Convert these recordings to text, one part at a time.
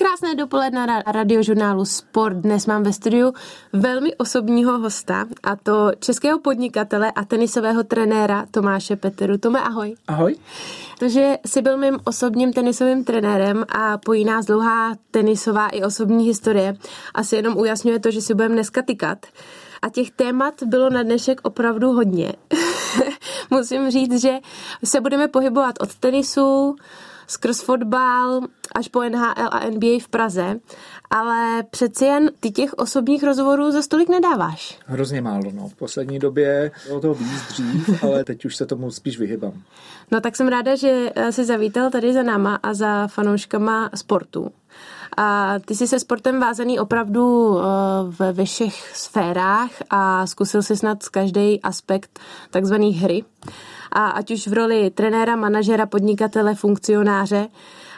Krásné dopoledne na radiožurnálu Sport. Dnes mám ve studiu velmi osobního hosta a to českého podnikatele a tenisového trenéra Tomáše Peteru. Tome, ahoj. Ahoj. Takže jsi byl mým osobním tenisovým trenérem a pojí nás dlouhá tenisová i osobní historie. Asi jenom ujasňuje to, že si budeme dneska tykat. A těch témat bylo na dnešek opravdu hodně. Musím říct, že se budeme pohybovat od tenisu, skrz fotbal až po NHL a NBA v Praze, ale přeci jen ty těch osobních rozhovorů za stolik nedáváš. Hrozně málo, no. V poslední době bylo toho víc dřív, ale teď už se tomu spíš vyhybám. No tak jsem ráda, že jsi zavítal tady za náma a za fanouškama sportu. A ty jsi se sportem vázaný opravdu eh, ve všech sférách a zkusil si snad každý aspekt takzvané hry. A ať už v roli trenéra, manažera, podnikatele, funkcionáře.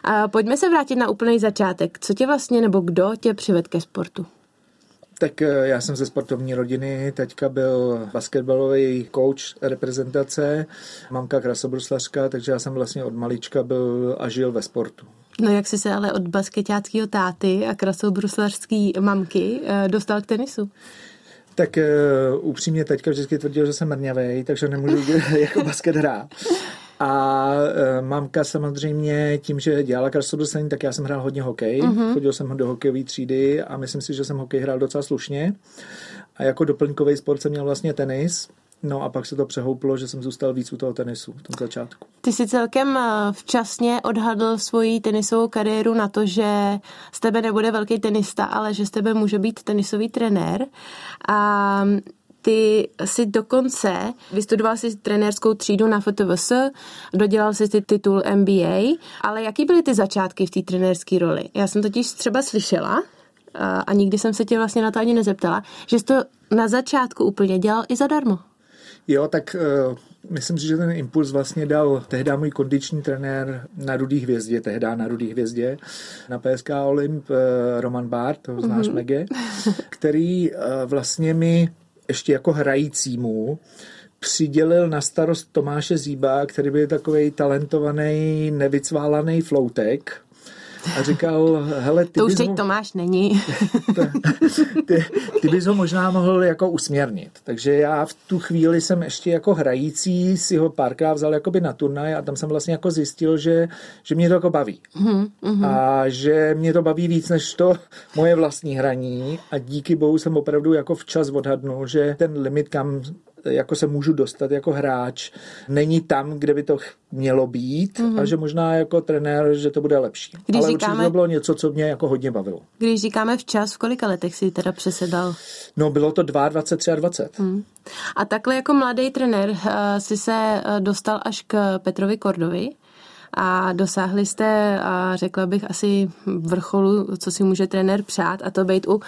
A pojďme se vrátit na úplný začátek. Co tě vlastně nebo kdo tě přived ke sportu? Tak eh, já jsem ze sportovní rodiny, teďka byl basketbalový coach reprezentace, mamka krasobruslařka, takže já jsem vlastně od malička byl a žil ve sportu. No jak jsi se ale od basketáckého táty a krasobruslařský mamky eh, dostal k tenisu? Tak uh, upřímně teďka vždycky tvrdil, že jsem mrňavej, takže nemůžu jako basket hrát. A uh, mamka samozřejmě tím, že dělala krasobruslení, tak já jsem hrál hodně hokej. Uh-huh. Chodil jsem do hokejové třídy a myslím si, že jsem hokej hrál docela slušně. A jako doplňkový sport jsem měl vlastně tenis. No a pak se to přehouplo, že jsem zůstal víc u toho tenisu v tom začátku. Ty jsi celkem eh, včasně odhadl svoji tenisovou kariéru na to, že z tebe nebude velký tenista, ale že z tebe může být tenisový trenér. A ty si dokonce vystudoval si trenérskou třídu na FTVS, dodělal si ty titul MBA, ale jaký byly ty začátky v té trenérské roli? Já jsem totiž třeba slyšela, a nikdy jsem se tě vlastně na to ani nezeptala, že jsi to na začátku úplně dělal i zadarmo. Jo, tak uh, myslím si, že ten impuls vlastně dal tehdy můj kondiční trenér na Rudý hvězdě, tehdy na Rudý hvězdě, na PSK Olymp, uh, Roman Bart, to znáš mm-hmm. Mege, který uh, vlastně mi ještě jako hrajícímu přidělil na starost Tomáše Zíba, který byl takový talentovaný, nevycválaný floutek, a říkal, hele, ty To už teď ho... Tomáš není. ty, ty bys ho možná mohl jako usměrnit. Takže já v tu chvíli jsem ještě jako hrající si ho párkrát vzal jakoby na turnaj a tam jsem vlastně jako zjistil, že, že mě to jako baví. Mm-hmm. A že mě to baví víc než to moje vlastní hraní a díky bohu jsem opravdu jako včas odhadnul, že ten limit, kam jako se můžu dostat jako hráč, není tam, kde by to mělo být mm-hmm. a že možná jako trenér, že to bude lepší. Když Ale říkáme, určitě to bylo něco, co mě jako hodně bavilo. Když říkáme včas, v kolika letech si teda přesedal? No bylo to 22, 23. Mm. A takhle jako mladý trenér uh, si se uh, dostal až k Petrovi Kordovi a dosáhli jste, řekla bych, asi vrcholu, co si může trenér přát, a to být u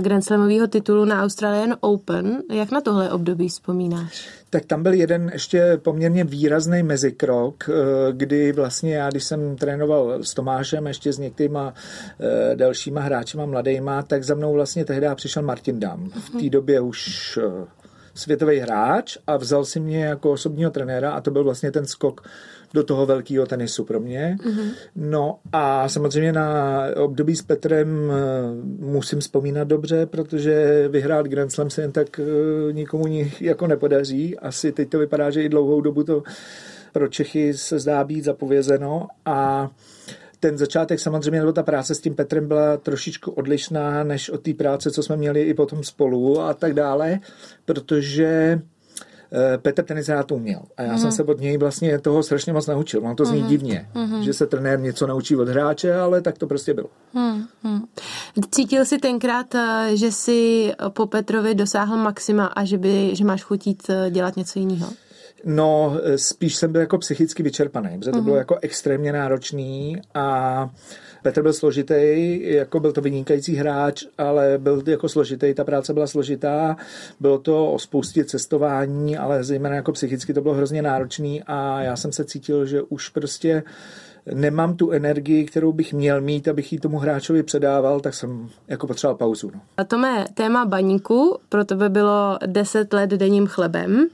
Grand Slamového titulu na Australian Open. Jak na tohle období vzpomínáš? Tak tam byl jeden ještě poměrně výrazný mezikrok, eh, kdy vlastně já, když jsem trénoval s Tomášem, ještě s některýma eh, dalšíma hráčima mladejma, tak za mnou vlastně tehdy přišel Martin Dam. V té době už eh, světový hráč a vzal si mě jako osobního trenéra a to byl vlastně ten skok do toho velkého tenisu pro mě. Mm-hmm. No a samozřejmě na období s Petrem eh, musím vzpomínat dobře, protože vyhrát Grand Slam se jen tak eh, nikomu jako nepodaří. Asi teď to vypadá, že i dlouhou dobu to pro Čechy se zdá být zapovězeno a ten začátek samozřejmě, nebo ta práce s tím Petrem byla trošičku odlišná než od té práce, co jsme měli i potom spolu a tak dále, protože Petr tenis rád uměl. A já mm. jsem mhm. se od něj vlastně toho strašně moc naučil. Mám to zní mm. divně, mm. že se trenér něco naučí od hráče, ale tak to prostě bylo. Mm. Cítil jsi tenkrát, eh, že jsi po Petrovi dosáhl maxima a že, by, že máš chutít eh, dělat něco jiného? No, spíš jsem byl jako psychicky vyčerpaný, protože to bylo jako extrémně náročný a Petr byl složitý, jako byl to vynikající hráč, ale byl jako složitý, ta práce byla složitá, bylo to o spoustě cestování, ale zejména jako psychicky to bylo hrozně náročný a já jsem se cítil, že už prostě nemám tu energii, kterou bych měl mít, abych ji tomu hráčovi předával, tak jsem jako potřeboval pauzu. No. A to mé téma baníku pro tebe bylo 10 let denním chlebem.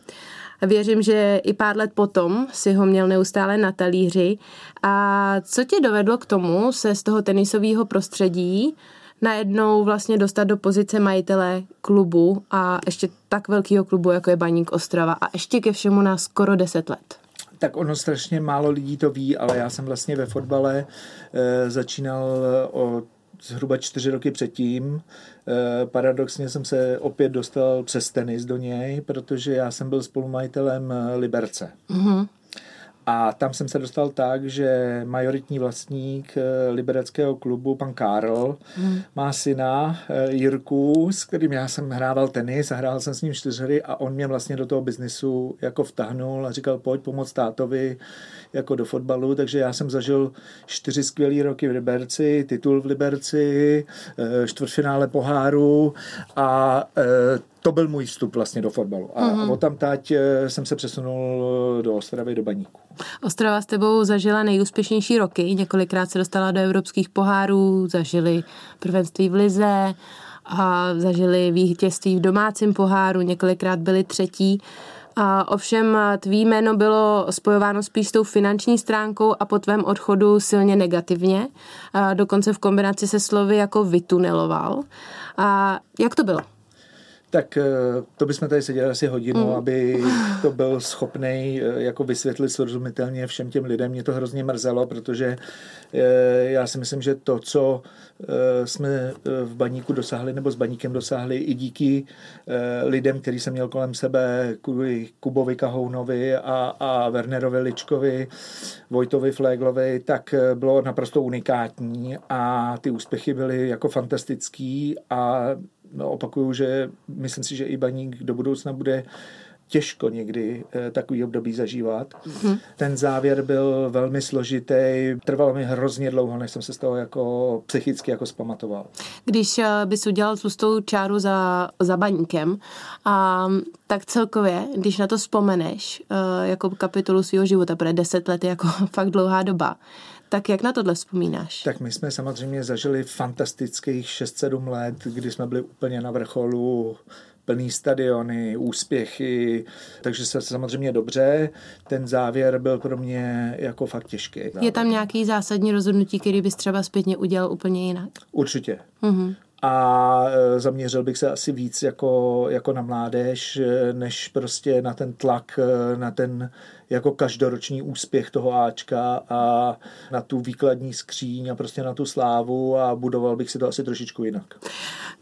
Věřím, že i pár let potom si ho měl neustále na talíři. A co tě dovedlo k tomu se z toho tenisového prostředí najednou vlastně dostat do pozice majitele klubu a ještě tak velkého klubu, jako je Baník Ostrava a ještě ke všemu na skoro 10 let? Tak ono strašně málo lidí to ví, ale já jsem vlastně ve fotbale e, začínal o zhruba čtyři roky předtím. E, paradoxně jsem se opět dostal přes tenis do něj, protože já jsem byl spolumajitelem Liberce. Mm-hmm. A tam jsem se dostal tak, že majoritní vlastník eh, libereckého klubu, pan Karl, hmm. má syna eh, Jirku, s kterým já jsem hrával tenis a hrál jsem s ním čtyřhry a on mě vlastně do toho biznisu jako vtahnul a říkal, pojď pomoct tátovi jako do fotbalu, takže já jsem zažil čtyři skvělé roky v Liberci, titul v Liberci, eh, čtvrtfinále poháru a to byl můj vstup vlastně do fotbalu. A mm-hmm. od tam tať jsem se přesunul do Ostravy, do Baníku. Ostrava s tebou zažila nejúspěšnější roky, několikrát se dostala do evropských pohárů, zažili prvenství v Lize a zažili vítězství v domácím poháru, několikrát byli třetí. A ovšem tvý jméno bylo spojováno spíš s tou finanční stránkou a po tvém odchodu silně negativně, a dokonce v kombinaci se slovy jako vytuneloval. A jak to bylo? Tak eh, to bychom tady seděli asi hodinu, mm. aby to byl schopný eh, jako vysvětlit srozumitelně všem těm lidem. Mě to hrozně mrzelo, protože eh, já si myslím, že to, co jsme v baníku dosáhli, nebo s baníkem dosáhli i díky lidem, který jsem měl kolem sebe, kvůli Kubovi Kahounovi a, a Wernerovi Ličkovi, Vojtovi Fléglovi, tak bylo naprosto unikátní a ty úspěchy byly jako fantastický a opakuju, že myslím si, že i baník do budoucna bude těžko někdy eh, takový období zažívat. Mm-hmm. Ten závěr byl velmi složitý, trvalo mi hrozně dlouho, než jsem se z toho jako psychicky jako zpamatoval. Když eh, bys udělal tlustou čáru za, za baníkem, a, tak celkově, když na to vzpomeneš eh, jako kapitolu svého života, protože deset let je jako fakt dlouhá doba, tak jak na tohle vzpomínáš? Tak my jsme samozřejmě zažili fantastických 6-7 let, kdy jsme byli úplně na vrcholu plný stadiony, úspěchy, takže se samozřejmě dobře. Ten závěr byl pro mě jako fakt těžký. Je tam nějaký zásadní rozhodnutí, který bys třeba zpětně udělal úplně jinak? Určitě. Mm-hmm a e, zaměřil bych se asi víc jako, jako na mládež, e, než prostě na ten tlak, e, na ten jako každoroční úspěch toho Ačka a na tu výkladní skříň a prostě na tu slávu a budoval bych si to asi trošičku jinak.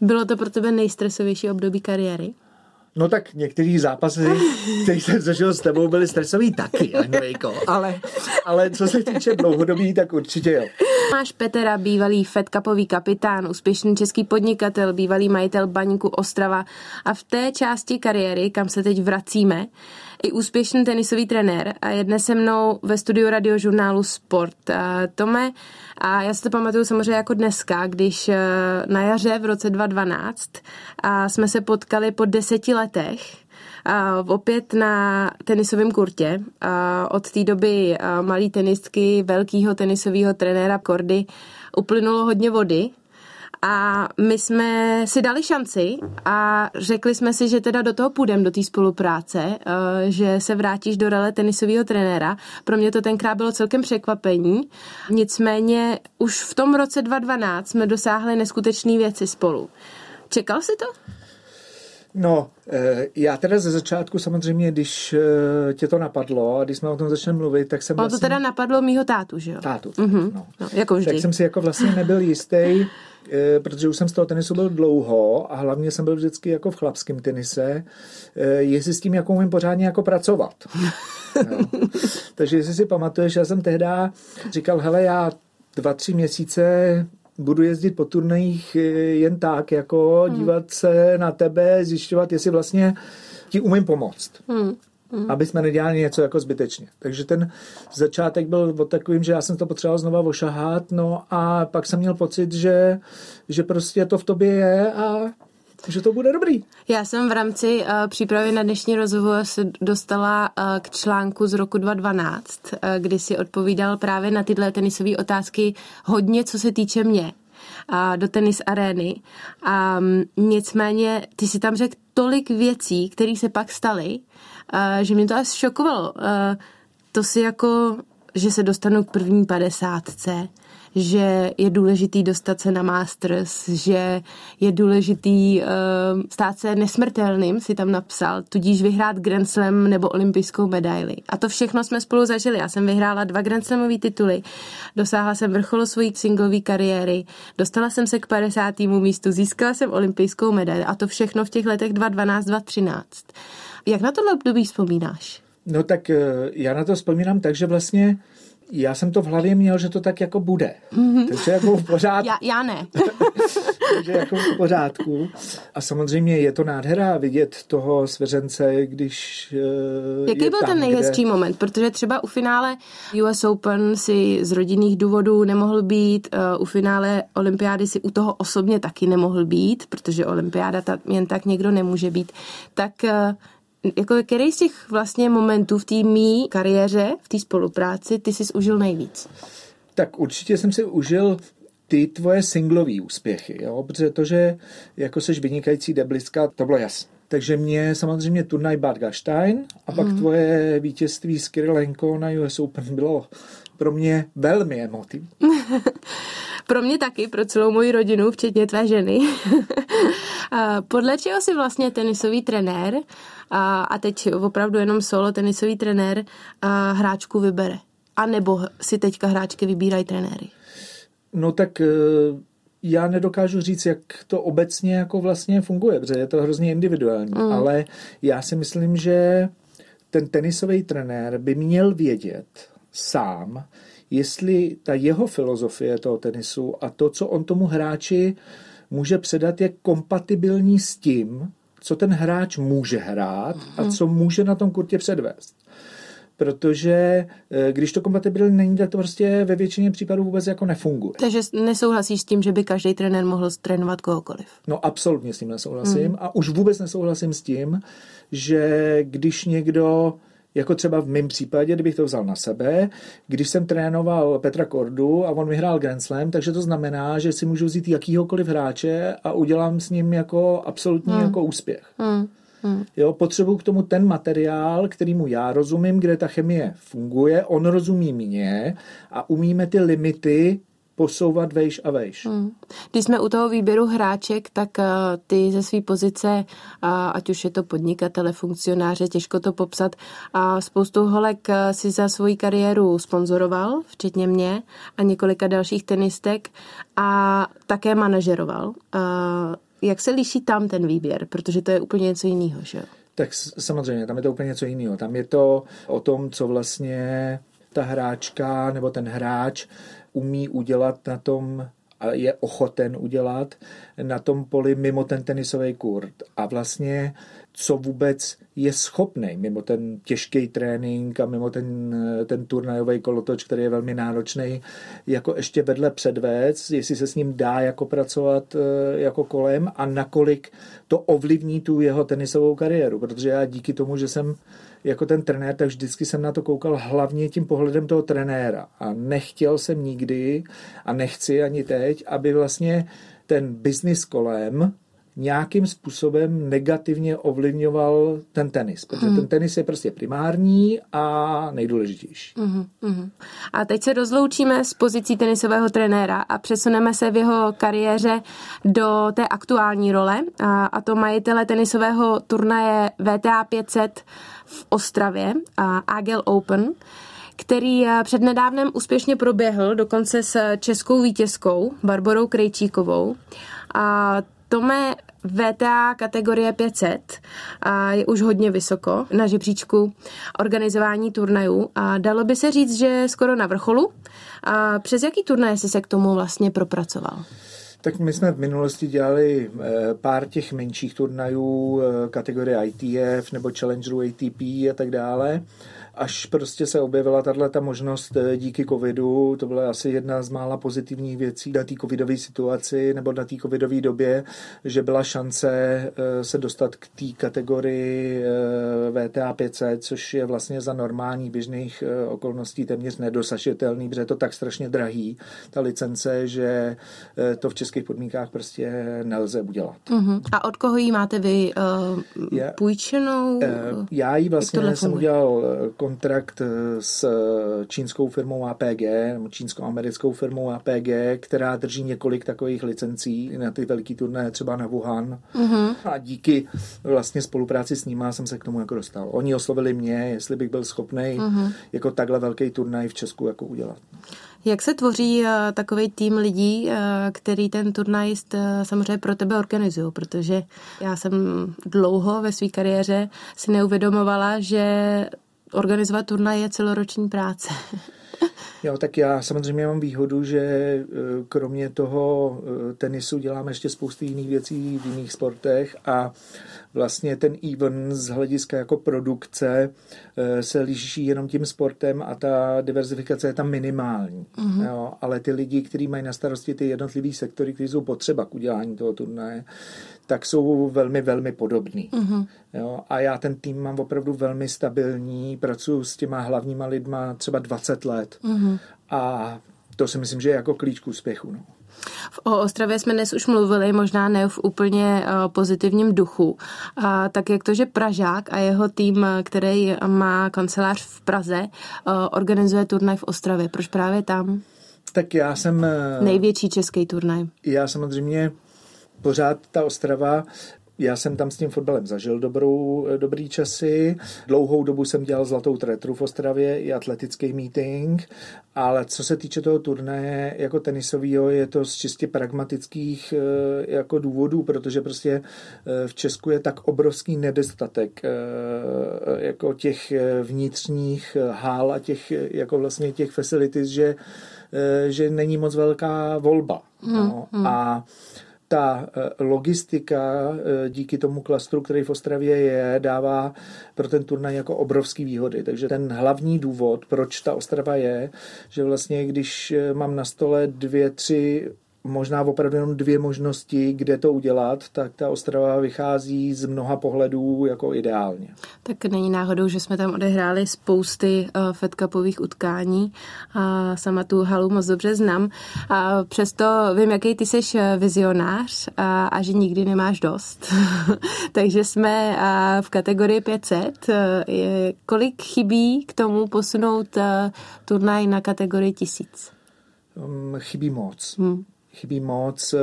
Bylo to pro tebe nejstresovější období kariéry? No tak některý zápasy, který jsem zažil s tebou, byly stresový taky. Ale, ale co se týče dlouhodobí, tak určitě jo. Máš Petera, bývalý Fed Cupový kapitán, úspěšný český podnikatel, bývalý majitel baníku Ostrava a v té části kariéry, kam se teď vracíme, i úspěšný tenisový trenér a je dnes se mnou ve studiu radiožurnálu Sport. Tome, a já si to pamatuju samozřejmě jako dneska, když eh, na jaře v roce 2012 a jsme se potkali po deseti letech a opět na tenisovém kurtě. A od té doby malý tenistky, velkého tenisového trenéra Kordy uplynulo hodně vody a my jsme si dali šanci a řekli jsme si, že teda do toho půjdeme, do té spolupráce, eh, že se vrátíš do role tenisového trenéra. Pro mě to tenkrát bylo celkem překvapení. Nicméně už v tom roce 2012 jsme dosáhli neskutečné věci spolu. Čekal jsi to? No, eh, já teda ze začátku samozřejmě, když eh, tě to napadlo a když jsme o tom začali mluvit, tak jsem vlastně... to teda napadlo mýho tátu, že jo? Tátu, mm-hmm. no. no. jako vždy. Tak jsem si jako vlastně nebyl jistý, eh, protože už jsem z toho tenisu byl dlouho a hlavně jsem byl vždycky jako v chlapském tenise, jestli s tím jako umím pořádně jako pracovat. no. Takže jestli si pamatuješ, já jsem tehdy říkal, hele, já dva, tři měsíce budu jezdit po turnajích eh, jen tak, jako hmm. dívat se na tebe, zjišťovat, jestli vlastně ti umím pomoct. Hmm. Hmm. Aby jsme nedělali něco jako zbytečně. Takže ten začátek byl o takovým, že já jsem to potřeboval znova ošahat, no a pak jsem měl pocit, že, že prostě to v tobě je a že to bude dobrý. Já jsem v rámci uh, přípravy na dnešní rozhovor se dostala uh, k článku z roku 2012, uh, kdy si odpovídal právě na tyhle tenisové otázky hodně, co se týče mě uh, do tenis arény. Um, nicméně ty si tam řekl tolik věcí, které se pak staly že mě to až šokovalo. To si jako, že se dostanu k první padesátce, že je důležitý dostat se na Masters, že je důležitý uh, stát se nesmrtelným, si tam napsal, tudíž vyhrát Grand Slam nebo olympijskou medaili. A to všechno jsme spolu zažili. Já jsem vyhrála dva Grand Slamové tituly, dosáhla jsem vrcholu svojí singlové kariéry, dostala jsem se k 50. místu, získala jsem olympijskou medaili a to všechno v těch letech 2012, 2013. Jak na tohle období vzpomínáš? No tak eh, já na to vzpomínám tak, že vlastně já jsem to v hlavě měl, že to tak jako bude. Mm-hmm. Takže jako v pořádku. Já, já ne. Takže jako v pořádku. A samozřejmě je to nádhera vidět toho svěřence, když uh, Jaký byl tam, ten nejhezčí kde... moment? Protože třeba u finále US Open si z rodinných důvodů nemohl být, uh, u finále olympiády si u toho osobně taky nemohl být, protože olympiáda ta, jen tak někdo nemůže být. Tak uh, jako který z těch vlastně momentů v té mý kariéře, v té spolupráci, ty jsi užil nejvíc? Tak určitě jsem si užil ty tvoje singlové úspěchy, jo? protože to, že jako seš vynikající deblistka, to bylo jasné. Takže mě samozřejmě turnaj Bad Gastein a pak mm. tvoje vítězství s Kirilenko na US Open bylo pro mě velmi emotivní. pro mě taky, pro celou moji rodinu, včetně tvé ženy. Podle čeho si vlastně tenisový trenér a, a teď opravdu jenom solo tenisový trenér hráčku vybere? A nebo si teďka hráčky vybírají trenéry? No tak e, já nedokážu říct, jak to obecně jako vlastně funguje, protože je to hrozně individuální, mm. ale já si myslím, že ten tenisový trenér by měl vědět sám, jestli ta jeho filozofie toho tenisu a to, co on tomu hráči může předat, je kompatibilní s tím, co ten hráč může hrát a co může na tom kurtě předvést. Protože eh, když to kompatibilní není, tak to prostě ve většině případů vůbec jako nefunguje. Takže nesouhlasíš s tím, že by každý trenér mohl trénovat kohokoliv? No absolutně s tím nesouhlasím. Mm. A už vůbec nesouhlasím s tím, že když někdo jako třeba v mém případě, kdybych to vzal na sebe, když jsem trénoval Petra Kordu a on vyhrál Grand Slam, takže to znamená, že si můžu vzít jakýhokoliv hráče a udělám s ním jako absolutní hmm. jako úspěch. Hmm. Hmm. Jo, potřebuju k tomu ten materiál, kterýmu já rozumím, kde ta chemie funguje, on rozumí mě a umíme ty limity posouvat vejš a vejš. Hmm. Když jsme u toho výběru hráček, tak uh, ty ze své pozice, uh, ať už je to podnikatele, funkcionáře, těžko to popsat, a uh, spoustu holek uh, si za svoji kariéru sponzoroval, včetně mě a několika dalších tenistek a také manažeroval. Uh, jak se liší tam ten výběr? Protože to je úplně něco jiného, že jo? Tak samozřejmě, tam je to úplně něco jiného. Tam je to o tom, co vlastně ta hráčka nebo ten hráč umí udělat na tom a je ochoten udělat na tom poli mimo ten tenisový kurt. A vlastně co vůbec je schopný mimo ten těžký trénink a mimo ten, ten turnajový kolotoč, který je velmi náročný, jako ještě vedle předvést, jestli se s ním dá jako pracovat eh, jako kolem a nakolik to ovlivní tu jeho tenisovou kariéru, protože já díky tomu, že jsem jako ten trenér, tak vždycky jsem na to koukal hlavně tím pohledem toho trenéra. A nechtěl jsem nikdy a nechci ani teď, aby vlastně ten biznis kolem nějakým způsobem negativně ovlivňoval ten tenis, protože mm. ten tenis je prostě primární a nejdůležitější. Mm, mm. A teď se rozloučíme s pozicí tenisového trenéra a přesuneme se v jeho kariéře do té aktuální role, a, a to majitele tenisového turnaje VTA 500 v Ostravě, a Agel Open který přednedávnem úspěšně proběhl, dokonce s českou vítězkou Barborou Krejčíkovou. A Tome VTA kategorie 500 a je už hodně vysoko na žebříčku organizování turnajů a dalo by se říct, že skoro na vrcholu. A přes jaký turnaj jsi se k tomu vlastně propracoval? Tak my jsme v minulosti dělali eh, pár těch menších turnajů, eh, kategorie ITF nebo Challengeru ATP a tak dále. Až prostě se objevila tahle ta možnost eh, díky covidu, to byla asi jedna z mála pozitivních věcí na té covidové situaci nebo na té covidové době, že byla šance eh, se dostat k té kategorii eh, VTA 500, což je vlastně za normální běžných okolností téměř nedosažitelný, protože je to tak strašně drahý, ta licence, že to v českých podmínkách prostě nelze udělat. Uh-huh. A od koho ji máte vy uh, já, půjčenou? Já ji vlastně jsem udělal kontrakt s čínskou firmou APG, nebo čínsko-americkou firmou APG, která drží několik takových licencí na ty veliký turné, třeba na Wuhan. Uh-huh. A díky vlastně spolupráci s nimi jsem se k tomu jako dostal. Oni oslovili mě, jestli bych byl schopný uh-huh. jako takhle velký turnaj v Česku jako udělat. Jak se tvoří uh, takový tým lidí, který ten turnaj samozřejmě pro tebe organizují? Protože já jsem dlouho ve své kariéře si neuvědomovala, že organizovat turnaj je celoroční práce. Jo, tak já samozřejmě mám výhodu, že e, kromě toho e, tenisu dělám ještě spoustu jiných věcí v jiných sportech a vlastně ten event z hlediska jako produkce e, se liší jenom tím sportem a ta diverzifikace je tam minimální. Mm-hmm. Jo, ale ty lidi, kteří mají na starosti ty jednotlivé sektory, které jsou potřeba k udělání toho turnaje, tak jsou velmi, velmi podobný. Mm-hmm. Jo, a já ten tým mám opravdu velmi stabilní, pracuji s těma hlavníma lidma třeba 20 let. Mm-hmm. A to si myslím, že je jako klíč k úspěchu. No. O Ostravě jsme dnes už mluvili, možná ne v úplně uh, pozitivním duchu. Uh, tak jak to, že Pražák a jeho tým, který má kancelář v Praze, uh, organizuje turnaj v Ostravě. Proč právě tam? Tak já jsem... Největší český turnaj. Já samozřejmě pořád ta Ostrava já jsem tam s tím fotbalem zažil dobrou, dobrý časy. Dlouhou dobu jsem dělal zlatou tretru v Ostravě i atletický meeting, ale co se týče toho turné jako tenisového, je to z čistě pragmatických eh, jako důvodů, protože prostě eh, v Česku je tak obrovský nedostatek eh, jako těch vnitřních hál a těch jako vlastně těch facilities, že, že není moc velká volba. Hmm, no. Hmm. A ta eh, logistika eh, díky tomu klastru, který v Ostravě je, dává pro ten turnaj jako obrovský výhody. Takže ten hlavní důvod, proč ta Ostrava je, že vlastně když eh, mám na stole dvě, tři možná opravdu jenom dvě možnosti, kde to udělat, tak ta Ostrava vychází z mnoha pohledů jako ideálně. Tak není náhodou, že jsme tam odehráli spousty uh, Fed Cupových utkání a sama tu halu moc dobře znám. A přesto vím, jaký ty jsi eh, vizionář a, a že nikdy nemáš dost. Takže jsme uh, v kategorii 500. Uh, je, kolik chybí k tomu posunout uh, turnaj na kategorii 1000? Um, chybí moc. Hmm chybí moc.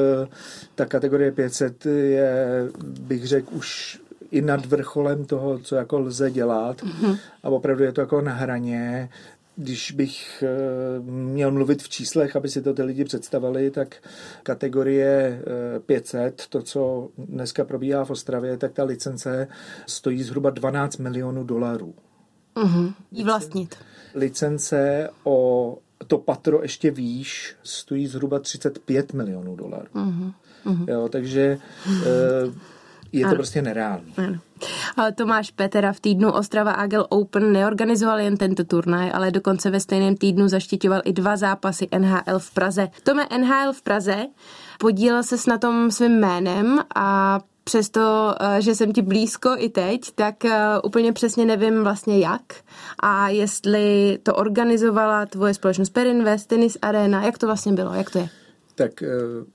Ta kategorie 500 je, bych řekl, už i nad vrcholem toho, co jako lze dělat mm-hmm. a opravdu je to jako na hraně. Když bych eh, měl mluvit v číslech, aby si to ty lidi představili, tak kategorie 500, eh, to, co dneska probíhá v Ostravě, tak ta licence stojí zhruba 12 milionů dolarů. Mm-hmm. Jí vlastnit. Licence o to patro ještě výš stojí zhruba 35 milionů dolarů. Uh-huh. Uh-huh. Jo, takže uh, je to ano. prostě nereálné. Tomáš Petera v týdnu Ostrava Agel Open neorganizoval jen tento turnaj, ale dokonce ve stejném týdnu zaštiťoval i dva zápasy NHL v Praze. Tome NHL v Praze podílel se na tom svým jménem a přesto, eh, že jsem ti blízko i teď, tak eh, úplně přesně nevím vlastně jak a jestli to organizovala tvoje společnost Perinvest, Tennis Arena, jak to vlastně bylo, jak to je? Tak eh,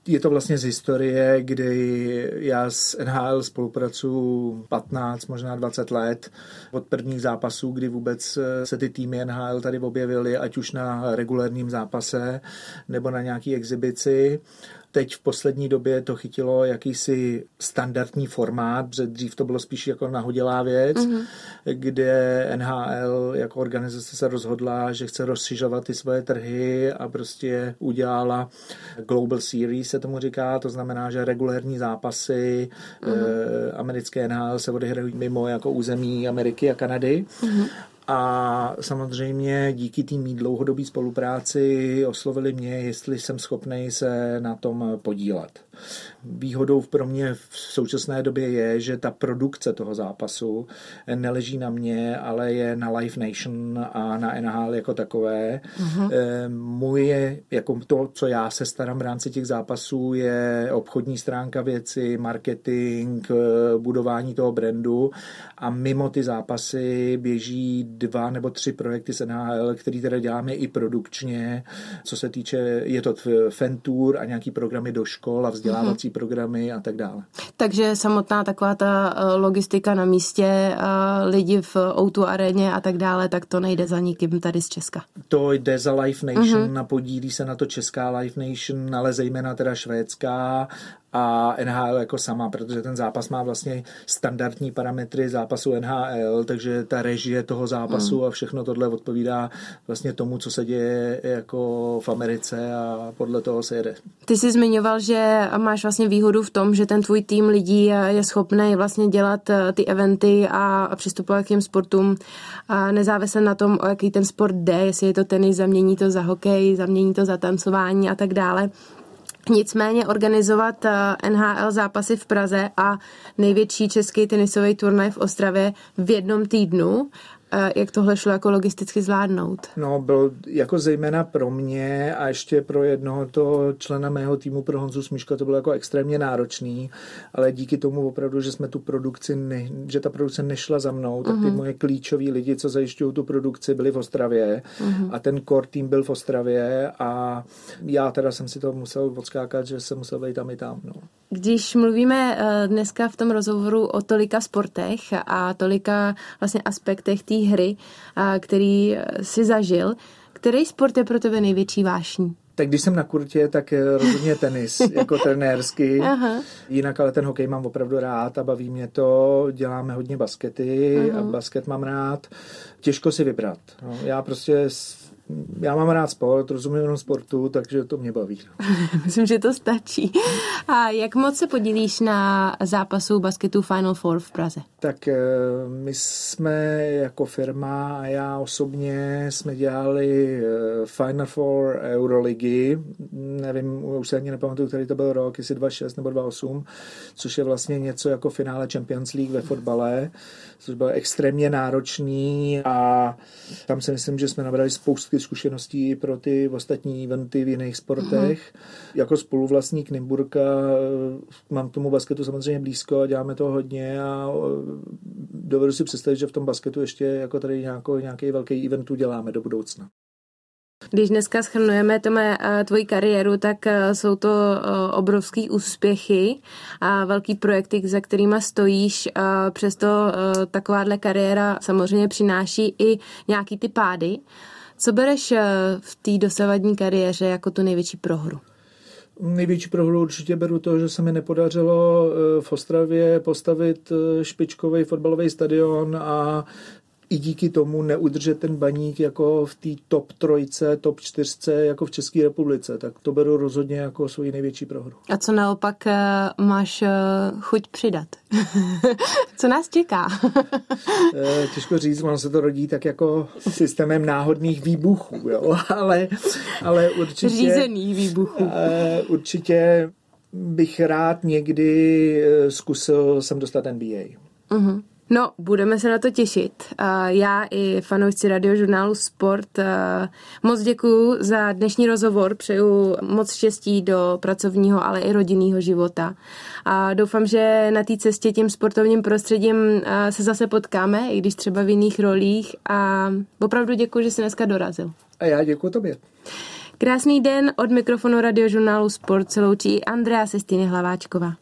je to vlastně z historie, kdy já s NHL spolupracuju 15, možná 20 let od prvních zápasů, kdy vůbec se ty týmy NHL tady objevily, ať už na regulérním zápase nebo na nějaký exibici. Teď v poslední době to chytilo jakýsi standardní formát, protože dřív to bylo spíš jako nahodilá věc, mm-hmm. kde NHL jako organizace se rozhodla, že chce rozšiřovat ty svoje trhy a prostě udělala Global Series, se tomu říká, to znamená, že regulérní zápasy mm-hmm. eh, americké NHL se odehrají mimo jako území Ameriky a Kanady. Mm-hmm A samozřejmě díky té mý dlouhodobé spolupráci oslovili mě, jestli jsem schopný se na tom podílet. Výhodou pro mě v současné době je, že ta produkce toho zápasu neleží na mě, ale je na Live Nation a na NHL jako takové. Uh-huh. Můj, jako to, co já se starám v rámci těch zápasů, je obchodní stránka věci, marketing, eh, budování toho brandu a mimo ty zápasy běží dva nebo tři projekty z NHL, který teda děláme i produkčně, co se týče, je to fan tour a nějaký programy do škol a vzdělávací mm-hmm. programy a tak dále. Takže samotná taková ta eh, logistika na místě, eh, lidi v Outu aréně a tak dále, tak to nejde za nikým tady z Česka. To jde za Life Nation, mm-hmm. podílí se na to Česká Life Nation, ale zejména teda švédská a NHL jako sama, protože ten zápas má vlastně standardní parametry zápasu NHL, takže ta režie toho zápasu mm. a všechno tohle odpovídá vlastně tomu, co se děje jako v Americe a podle toho se jede. Ty jsi zmiňoval, že máš vlastně výhodu v tom, že ten tvůj tým lidí je schopný vlastně dělat eh, ty eventy a přistupovat k těm sportům a nezávisle na tom, o jaký ten sport jde, jestli je to tenis, zamění to za hokej, zamění to za tancování a tak dále. Nicméně organizovat eh, NHL zápasy v Praze a největší český tenisový turnaj v Ostravě v jednom týdnu jak tohle šlo jako logisticky zvládnout? No, byl jako zejména pro mě a ještě pro jednoho toho člena mého týmu, pro Honzu Smíška, to bylo jako extrémně náročný, ale díky tomu opravdu, že jsme tu produkci, ne, že ta produkce nešla za mnou, tak ty uh-huh. moje klíčoví lidi, co zajišťují tu produkci, byli v Ostravě uh-huh. a ten core tým byl v Ostravě a já teda jsem si to musel odskákat, že jsem musel být tam i tam. No. Když mluvíme eh, dneska v tom rozhovoru o tolika sportech a tolika vlastně aspektech té hry, který si zažil. Který sport je pro tebe největší vášní? Tak když jsem na kurtě, tak eh, rozhodně tenis, jako trenérsky. Aha. Jinak ale ten hokej mám opravdu rád a baví mě to. Děláme hodně baskety Aha. a basket mám rád. Těžko si vybrat. No, já prostě já mám rád sport, rozumím jenom sportu, takže to mě baví. Myslím, že to stačí. A jak moc se podílíš na zápasu basketu Final Four v Praze? Tak eh, my jsme jako firma a já osobně jsme dělali eh, Final Four Euroligy, nevím, už se ani nepamatuju, který to byl rok, jestli 2.6 nebo 2.8, což je vlastně něco jako finále Champions League ve fotbale, což bylo extrémně náročný a tam si myslím, že jsme nabrali spoustu zkušeností pro ty ostatní eventy v jiných sportech. Aha. Jako spoluvlastník Nymburka eh, mám k tomu basketu samozřejmě blízko a děláme to hodně a eh, dovedu si představit, že v tom basketu ještě jako tady nějakou, nějaký velký event děláme do budoucna. Když dneska schrnujeme Tome, eh, tvoji kariéru, tak jsou to obrovský úspěchy a velký projekty, za kterými stojíš. Přesto takováhle kariéra samozřejmě přináší i nějaký ty pády. Co bereš v té dosavadní kariéře jako tu největší prohru? Největší prohru určitě beru to, že se mi nepodařilo v Ostravě postavit špičkový fotbalový stadion a i díky tomu neudržet ten baník jako v té top trojce, top čtyřce, jako v České republice. Tak to beru rozhodně jako svoji největší prohru. A co naopak eh, máš eh, chuť přidat? co nás čeká? Eh, těžko říct, ono se to rodí tak jako systémem náhodných výbuchů, jo? Ale, ale určitě... Řízených výbuchů. Určitě bych rád někdy zkusil sem dostat NBA. Uh-huh. No, budeme se na to těšit. Já i fanoušci radiožurnálu Sport moc děkuji za dnešní rozhovor. Přeju moc štěstí do pracovního, ale i rodinného života. A doufám, že na té cestě tím sportovním prostředím se zase potkáme, i když třeba v jiných rolích. A opravdu děkuji, že jsi dneska dorazil. A já děkuji tobě. Krásný den od mikrofonu radiožurnálu Sport se loučí Andrea Sestýny Hlaváčková.